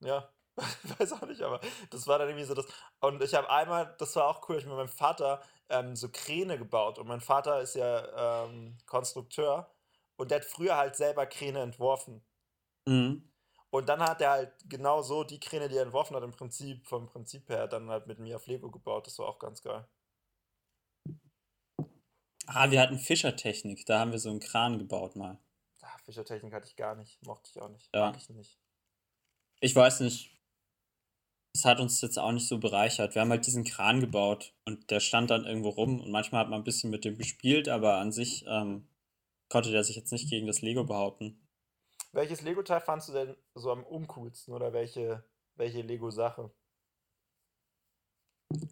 Ja, weiß auch nicht, aber das war dann irgendwie so das. Und ich habe einmal, das war auch cool, ich mit meinem Vater ähm, so Kräne gebaut. Und mein Vater ist ja ähm, Konstrukteur und der hat früher halt selber Kräne entworfen. Mhm. Und dann hat er halt genau so die Kräne, die er entworfen hat, im Prinzip, vom Prinzip her, dann halt mit mir auf Lego gebaut. Das war auch ganz geil. Ah, wir hatten Fischertechnik. Da haben wir so einen Kran gebaut mal. Ah, Fischertechnik hatte ich gar nicht, mochte ich auch nicht, Ja. mag ich nicht. Ich weiß nicht. Das hat uns jetzt auch nicht so bereichert. Wir haben halt diesen Kran gebaut und der stand dann irgendwo rum und manchmal hat man ein bisschen mit dem gespielt, aber an sich ähm, konnte der sich jetzt nicht gegen das Lego behaupten. Welches Lego-Teil fandst du denn so am uncoolsten oder welche, welche Lego-Sache?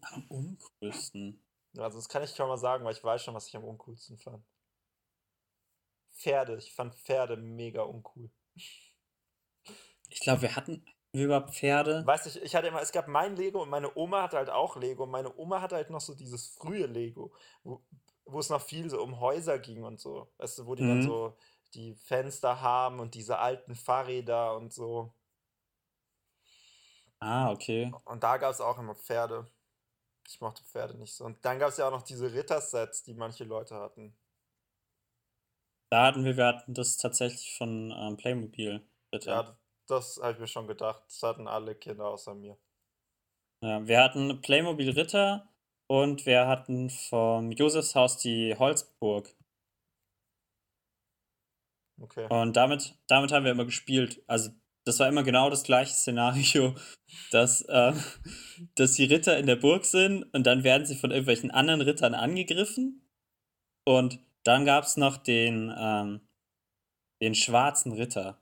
Am uncoolsten. Also das kann ich schon mal sagen, weil ich weiß schon, was ich am uncoolsten fand. Pferde. Ich fand Pferde mega uncool. Ich glaube, wir hatten überhaupt Pferde. Weißt du, ich, ich hatte immer, es gab mein Lego und meine Oma hatte halt auch Lego. Und meine Oma hatte halt noch so dieses frühe Lego, wo, wo es noch viel so um Häuser ging und so. Weißt du, wo die dann Mhm. so die Fenster haben und diese alten Fahrräder und so. Ah, okay. Und da gab es auch immer Pferde. Ich mochte Pferde nicht so. Und dann gab es ja auch noch diese Rittersets, die manche Leute hatten. Da hatten wir, wir hatten das tatsächlich von ähm, Playmobil. Bitte. Ja, das habe ich mir schon gedacht. Das hatten alle Kinder außer mir. Ja, wir hatten Playmobil Ritter und wir hatten vom Josefshaus die Holzburg. Okay. Und damit, damit haben wir immer gespielt. Also das war immer genau das gleiche Szenario, dass, äh, dass die Ritter in der Burg sind und dann werden sie von irgendwelchen anderen Rittern angegriffen. Und dann gab es noch den, ähm, den schwarzen Ritter.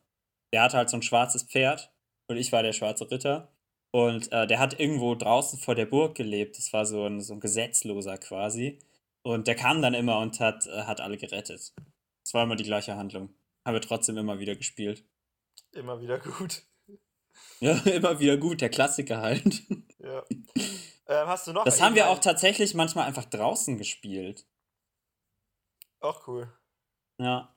Der hatte halt so ein schwarzes Pferd und ich war der schwarze Ritter. Und äh, der hat irgendwo draußen vor der Burg gelebt. Das war so ein, so ein Gesetzloser quasi. Und der kam dann immer und hat, äh, hat alle gerettet. Das war immer die gleiche Handlung. Haben wir trotzdem immer wieder gespielt. Immer wieder gut. Ja, immer wieder gut, der Klassiker halt. Ja. Ähm, hast du noch Das haben wir auch tatsächlich manchmal einfach draußen gespielt. Auch cool. Ja.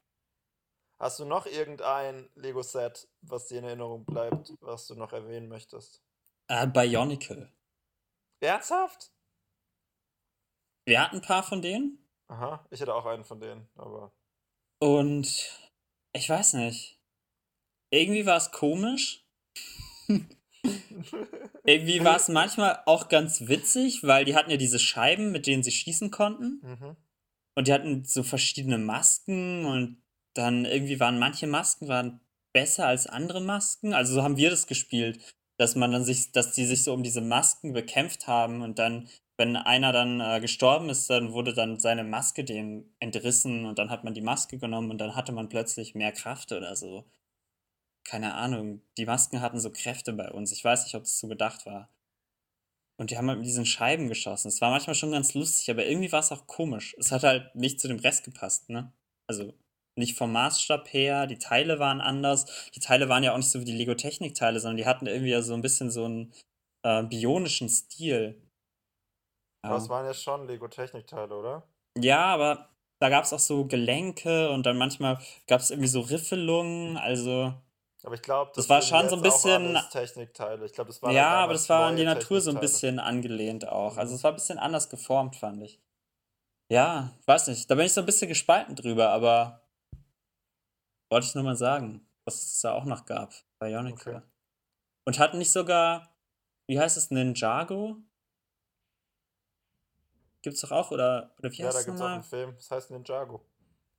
Hast du noch irgendein Lego-Set, was dir in Erinnerung bleibt, was du noch erwähnen möchtest? Äh, Bionicle. Ernsthaft? Wir hatten ein paar von denen. Aha, ich hätte auch einen von denen, aber. Und ich weiß nicht. Irgendwie war es komisch. Irgendwie war es manchmal auch ganz witzig, weil die hatten ja diese Scheiben, mit denen sie schießen konnten. Mhm. Und die hatten so verschiedene Masken und dann irgendwie waren manche Masken waren besser als andere Masken. Also so haben wir das gespielt, dass man dann sich, dass die sich so um diese Masken bekämpft haben und dann, wenn einer dann äh, gestorben ist, dann wurde dann seine Maske dem entrissen und dann hat man die Maske genommen und dann hatte man plötzlich mehr Kraft oder so. Keine Ahnung. Die Masken hatten so Kräfte bei uns. Ich weiß nicht, ob es so gedacht war. Und die haben halt mit diesen Scheiben geschossen. Es war manchmal schon ganz lustig, aber irgendwie war es auch komisch. Es hat halt nicht zu dem Rest gepasst, ne? Also nicht vom Maßstab her, die Teile waren anders. Die Teile waren ja auch nicht so wie die Lego-Technik-Teile, sondern die hatten irgendwie ja so ein bisschen so einen äh, bionischen Stil. Aber es waren ja schon Lego-Technik-Teile, oder? Ja, aber da gab es auch so Gelenke und dann manchmal gab es irgendwie so Riffelungen, also. Aber ich glaube, das, das war schon so ein bisschen Technikteile. Ich glaube, das war Ja, aber das war an die Natur so ein bisschen angelehnt auch. Also es war ein bisschen anders geformt, fand ich. Ja, weiß nicht. Da bin ich so ein bisschen gespalten drüber, aber wollte ich nur mal sagen, was es da auch noch gab. Bionicle. Okay. Und hatten nicht sogar, wie heißt es, Ninjago? Gibt's doch auch, oder, oder wie ja, heißt es? Ja, da gibt's auch einen Film, das heißt Ninjago.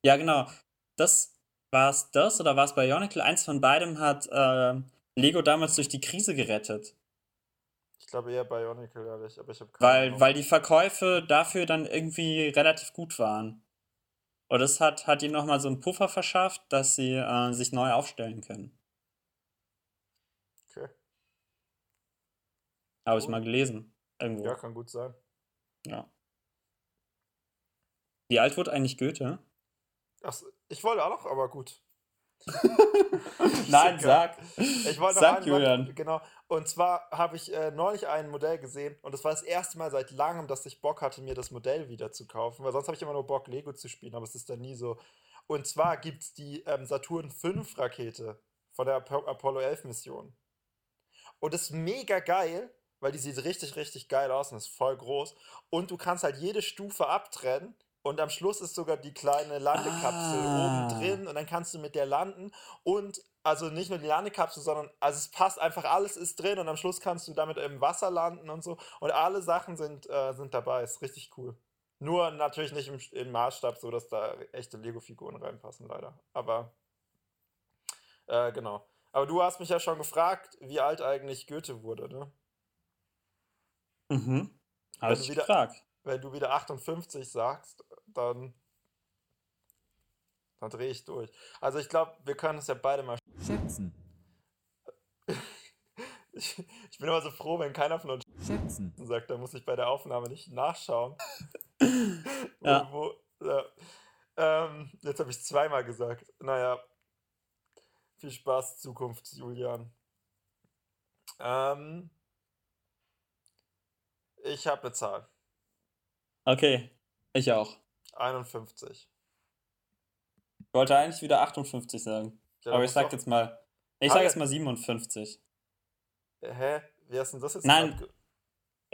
Ja, genau. Das war es das oder war es Bionicle? Eins von beidem hat äh, Lego damals durch die Krise gerettet. Ich glaube eher Bionicle, ehrlich, aber ich habe keine weil, Ahnung. Weil die Verkäufe dafür dann irgendwie relativ gut waren. Und das hat, hat ihnen nochmal so einen Puffer verschafft, dass sie äh, sich neu aufstellen können. Okay. Habe ich mal gelesen. Irgendwo. Ja, kann gut sein. Ja. Wie alt wurde eigentlich Goethe? Ach, ich wollte auch noch, aber gut. Nein, sag. Ich wollte sag, noch Julian. Mal, genau. Und zwar habe ich äh, neulich ein Modell gesehen und es war das erste Mal seit langem, dass ich Bock hatte, mir das Modell wieder zu kaufen, weil sonst habe ich immer nur Bock, Lego zu spielen, aber es ist dann nie so. Und zwar gibt es die ähm, Saturn 5 Rakete von der Ap Apollo 11 Mission. Und das ist mega geil, weil die sieht richtig, richtig geil aus und ist voll groß. Und du kannst halt jede Stufe abtrennen und am Schluss ist sogar die kleine Landekapsel ah. oben drin und dann kannst du mit der landen. Und also nicht nur die Landekapsel, sondern also es passt einfach, alles ist drin und am Schluss kannst du damit im Wasser landen und so. Und alle Sachen sind, äh, sind dabei. Ist richtig cool. Nur natürlich nicht im, im Maßstab, so dass da echte Lego-Figuren reinpassen, leider. Aber äh, genau. Aber du hast mich ja schon gefragt, wie alt eigentlich Goethe wurde, ne? Mhm. Habe ich wieder, gefragt. Wenn du wieder 58 sagst, dann, dann drehe ich durch. Also ich glaube, wir können es ja beide mal schätzen. Ich, ich, bin immer so froh, wenn keiner von uns schätzen sagt, da muss ich bei der Aufnahme nicht nachschauen. ja. Wo, wo, ja. Ähm, jetzt habe ich zweimal gesagt. Naja, viel Spaß, Zukunft, Julian. Ähm, ich habe eine Zahl. Okay, ich auch. 51. Ich wollte eigentlich wieder 58 sagen. Ja, aber ich sag jetzt mal. Ich sag jetzt mal 57. Hä? Wie hast du das jetzt Nein. Gesagt?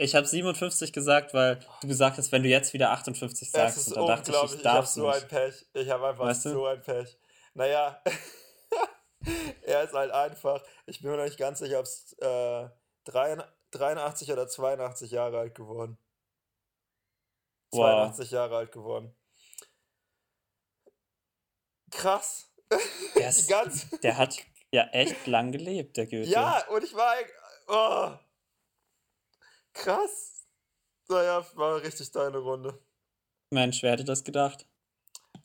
Ich habe 57 gesagt, weil du gesagt hast, wenn du jetzt wieder 58 sagst, es ist dann dachte ich, ich darf so ein Pech. Ich habe einfach weißt du? so ein Pech. Naja, er ist halt einfach, ich bin mir noch nicht ganz sicher, ob es äh, 83 oder 82 Jahre alt geworden. 82 wow. Jahre alt geworden. Krass. Der, ist, der hat ja echt lang gelebt, der Goethe. Ja, und ich war. Oh, krass. Naja, war richtig deine Runde. Mensch, wer hätte das gedacht?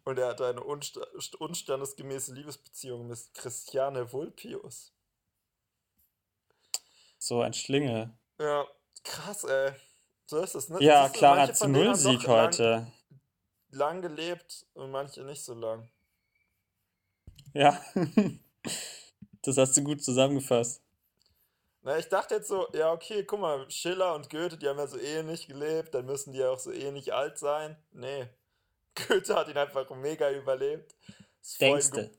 Und er hatte eine unst unstandesgemäße Liebesbeziehung mit Christiane Vulpius. So ein Schlingel. Ja, krass, ey. So ist es, ne? Ja, Clara zu Null Sieg heute. Lang, lang gelebt und manche nicht so lang. Ja. das hast du gut zusammengefasst. Na, ich dachte jetzt so, ja, okay, guck mal, Schiller und Goethe, die haben ja so ähnlich gelebt, dann müssen die ja auch so ähnlich alt sein. Nee. Goethe hat ihn einfach mega überlebt. Denkste.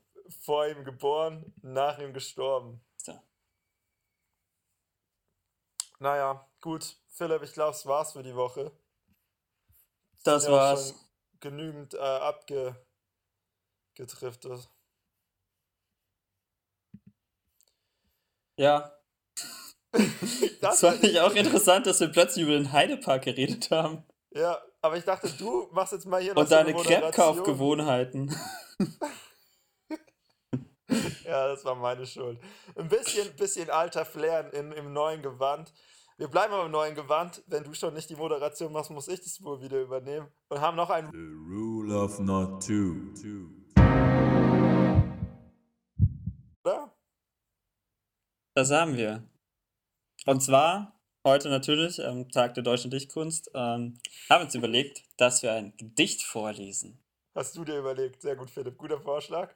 vor ihm geboren, nach ihm gestorben. So. Naja, gut. Philipp, ich glaube, es war's für die Woche. Das Sind ja war's. schon genügend äh, abgedriftet. Ja, das fand ich auch interessant, dass wir plötzlich über den Heidepark geredet haben. ja, aber ich dachte, du machst jetzt mal hier noch Und deine. Crepe-Kaufgewohnheiten. Ja, das war meine Schuld. Ein bisschen, bisschen alter Flair in, im neuen Gewand. Wir bleiben aber im neuen Gewand. Wenn du schon nicht die Moderation machst, muss ich das wohl wieder übernehmen. Und haben noch einen. The rule of not two. two. Oder? Das haben wir. Und zwar heute natürlich am Tag der deutschen Dichtkunst ähm, haben wir uns überlegt, dass wir ein Gedicht vorlesen. Hast du dir überlegt. Sehr gut, Philipp. Guter Vorschlag.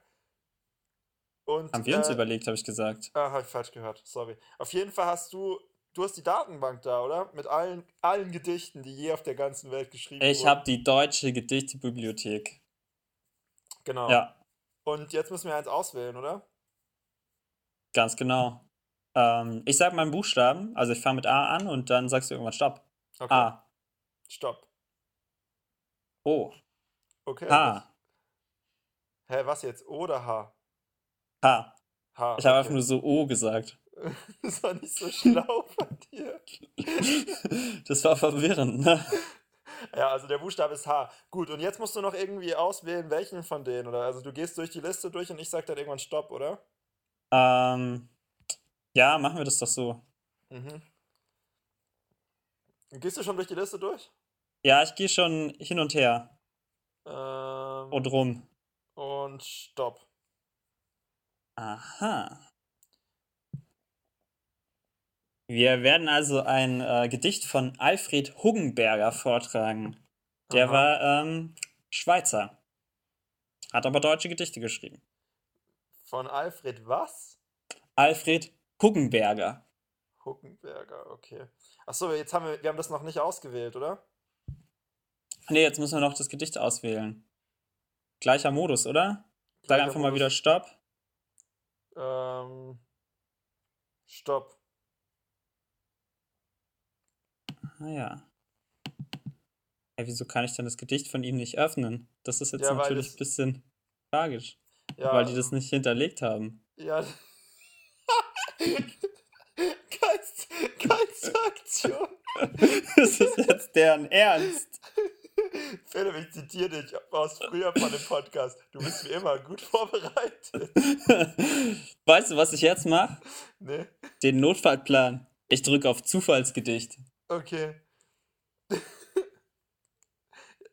Und, Haben wir uns äh, überlegt, habe ich gesagt. Ah, hab ich falsch gehört. Sorry. Auf jeden Fall hast du. Du hast die Datenbank da, oder? Mit allen, allen Gedichten, die je auf der ganzen Welt geschrieben Ich wurden. habe die deutsche Gedichtebibliothek. Genau. Ja, Und jetzt müssen wir eins auswählen, oder? ganz genau. Ähm, ich sage meinen Buchstaben, also ich fange mit A an und dann sagst du irgendwann Stopp. Okay. A, Stopp. O, Okay. H, Hä, was jetzt? O oder H? H. H. Ich habe okay. einfach nur so O gesagt. Das war nicht so schlau von dir. Das war verwirrend, ne? Ja, also der Buchstabe ist H. Gut, und jetzt musst du noch irgendwie auswählen, welchen von denen, oder? Also du gehst durch die Liste durch und ich sag dann irgendwann Stopp, oder? Ähm, ja, machen wir das doch so. Mhm. Gehst du schon durch die Liste durch? Ja, ich gehe schon hin und her Ähm, und rum. und Stopp. Aha. Wir werden also ein äh, Gedicht von Alfred Huggenberger vortragen. Der Aha. war ähm, Schweizer. Hat aber deutsche Gedichte geschrieben. Von Alfred was? Alfred Huggenberger. Huckenberger, okay. Achso, jetzt haben wir, wir haben das noch nicht ausgewählt, oder? Ne, jetzt müssen wir noch das Gedicht auswählen. Gleicher Modus, oder? Sag Gleicher einfach mal Modus. wieder Stopp. Ähm, Stopp. Ah ja. Ey, wieso kann ich denn das Gedicht von ihm nicht öffnen? Das ist jetzt Ja, natürlich ein bisschen tragisch, Ja, weil die das nicht hinterlegt haben. Ja. Geist, Geistaktion. das ist jetzt deren Ernst. Philipp, ich zitiere dich aus früher von dem Podcast. Du bist wie immer gut vorbereitet. weißt du, was ich jetzt mache? Ne? Den Notfallplan. Ich drücke auf Zufallsgedicht. Okay.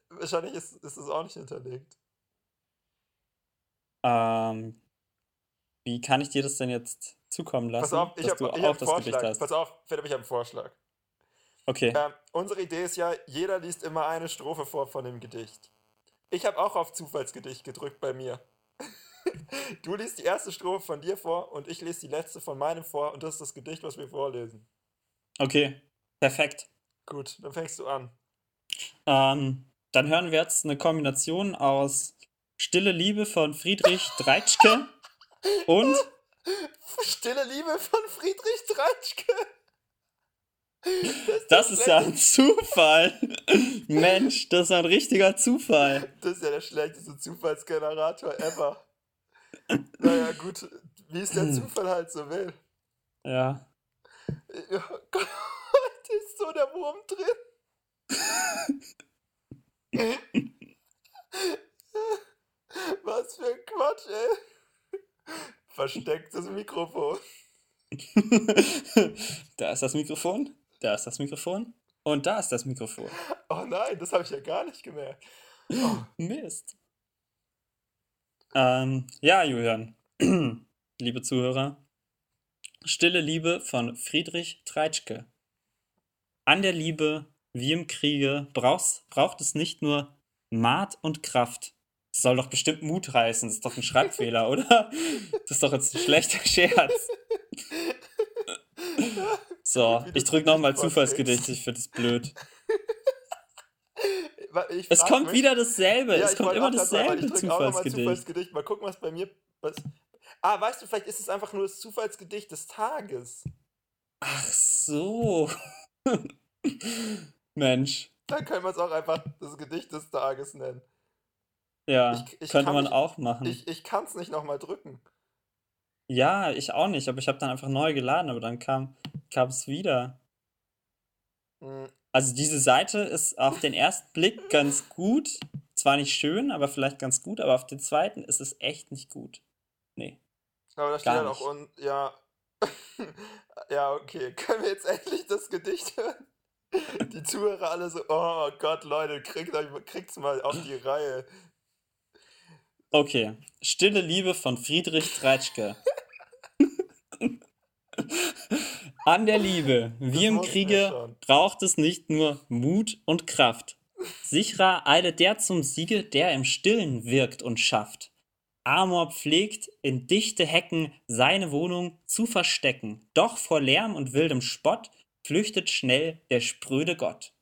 Wahrscheinlich ist, ist es auch nicht hinterlegt. Ähm, wie kann ich dir das denn jetzt zukommen lassen, Pass auf, ich dass habe hab einen das Gedicht Vorschlag. hast? Pass auf, Philipp, ich habe einen Vorschlag. Okay. Ähm, unsere Idee ist ja, jeder liest immer eine Strophe vor von dem Gedicht. Ich habe auch auf Zufallsgedicht gedrückt bei mir. Du liest die erste Strophe von dir vor und ich lese die letzte von meinem vor und das ist das Gedicht, was wir vorlesen. Okay. Perfekt. Gut, dann fängst du an. Ähm, dann hören wir jetzt eine Kombination aus Stille Liebe von Friedrich Dreitschke und Stille Liebe von Friedrich Treitschke. das ist ja ein Zufall. Mensch, das ist ein richtiger Zufall. Das ist ja der schlechteste Zufallsgenerator ever. Naja, gut, wie es der Zufall halt so will. Ja. Ja, Gott, ist so der Wurm drin. Was für ein Quatsch, ey. Verstecktes Mikrofon. da ist das Mikrofon, da ist das Mikrofon und da ist das Mikrofon. Oh nein, das habe ich ja gar nicht gemerkt. Mist. Ähm, ja, Julian, liebe Zuhörer. Stille Liebe von Friedrich Treitschke. An der Liebe, wie im Kriege, brauchst, braucht es nicht nur Maat und Kraft. Das soll doch bestimmt Mut heißen. Das ist doch ein Schreibfehler, oder? Das ist doch jetzt ein schlechter Scherz. So, ich drück nochmal Gedicht Zufallsgedicht. Ich finde es blöd. Es kommt mich- wieder dasselbe. Ja, es kommt immer dasselbe ich Zufallsgedicht. Zufallsgedicht. Mal gucken, was bei mir. Was... Ah, weißt du, vielleicht ist es einfach nur das Zufallsgedicht des Tages. Ach so. Mensch. Dann können wir es auch einfach das Gedicht des Tages nennen. Ja, Ich- ich könnte man mich- auch machen. Ich, ich kann es nicht nochmal drücken. Ja, ich auch nicht, aber ich habe dann einfach neu geladen, aber dann kam es wieder. Hm, Also diese Seite ist auf den ersten Blick ganz gut. Zwar nicht schön, aber vielleicht ganz gut, aber auf den zweiten ist es echt nicht gut. Nee. Aber da steht halt auch nicht. un ja. ja, okay. Können wir jetzt endlich das Gedicht hören? Die Zuhörer alle so, oh Gott, Leute, kriegt euch, kriegt's mal auf die Reihe. Okay. Stille Liebe von Friedrich Treitschke. An der Liebe, wie im Kriege, braucht es nicht nur Mut und Kraft. Sicherer eilet der zum Siege, der im Stillen wirkt und schafft. Amor pflegt, in dichte Hecken seine Wohnung zu verstecken. Doch vor Lärm und wildem Spott flüchtet schnell der spröde Gott.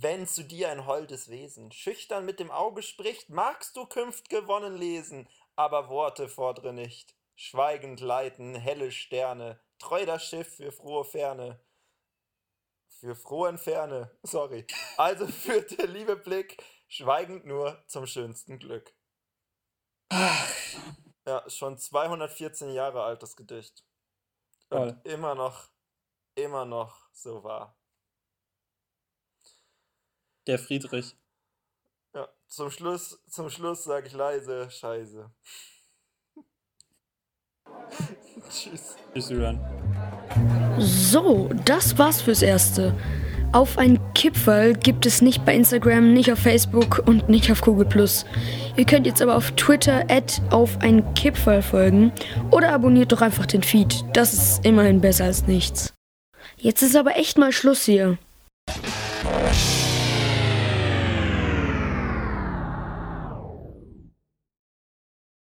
Wenn zu dir ein holdes Wesen schüchtern mit dem Auge spricht, magst du künft gewonnen lesen, aber Worte fordre nicht. Schweigend leiten helle Sterne, treu das Schiff für frohe Ferne. Für frohen Ferne, sorry. Also führt der liebe Blick schweigend nur zum schönsten Glück. Ja, schon 214 Jahre alt das Gedicht. Und Toll. immer noch, immer noch so wahr. Der Friedrich. Ja, zum Schluss, zum Schluss sage ich leise Scheiße. Tschüss. Tschüss, Julian. So, das war's fürs Erste. Auf ein Kipferl gibt es nicht bei Instagram, nicht auf Facebook und nicht auf Google+. Ihr könnt jetzt aber auf Twitter at auf ein Kipferl folgen oder abonniert doch einfach den Feed. Das ist immerhin besser als nichts. Jetzt ist aber echt mal Schluss hier.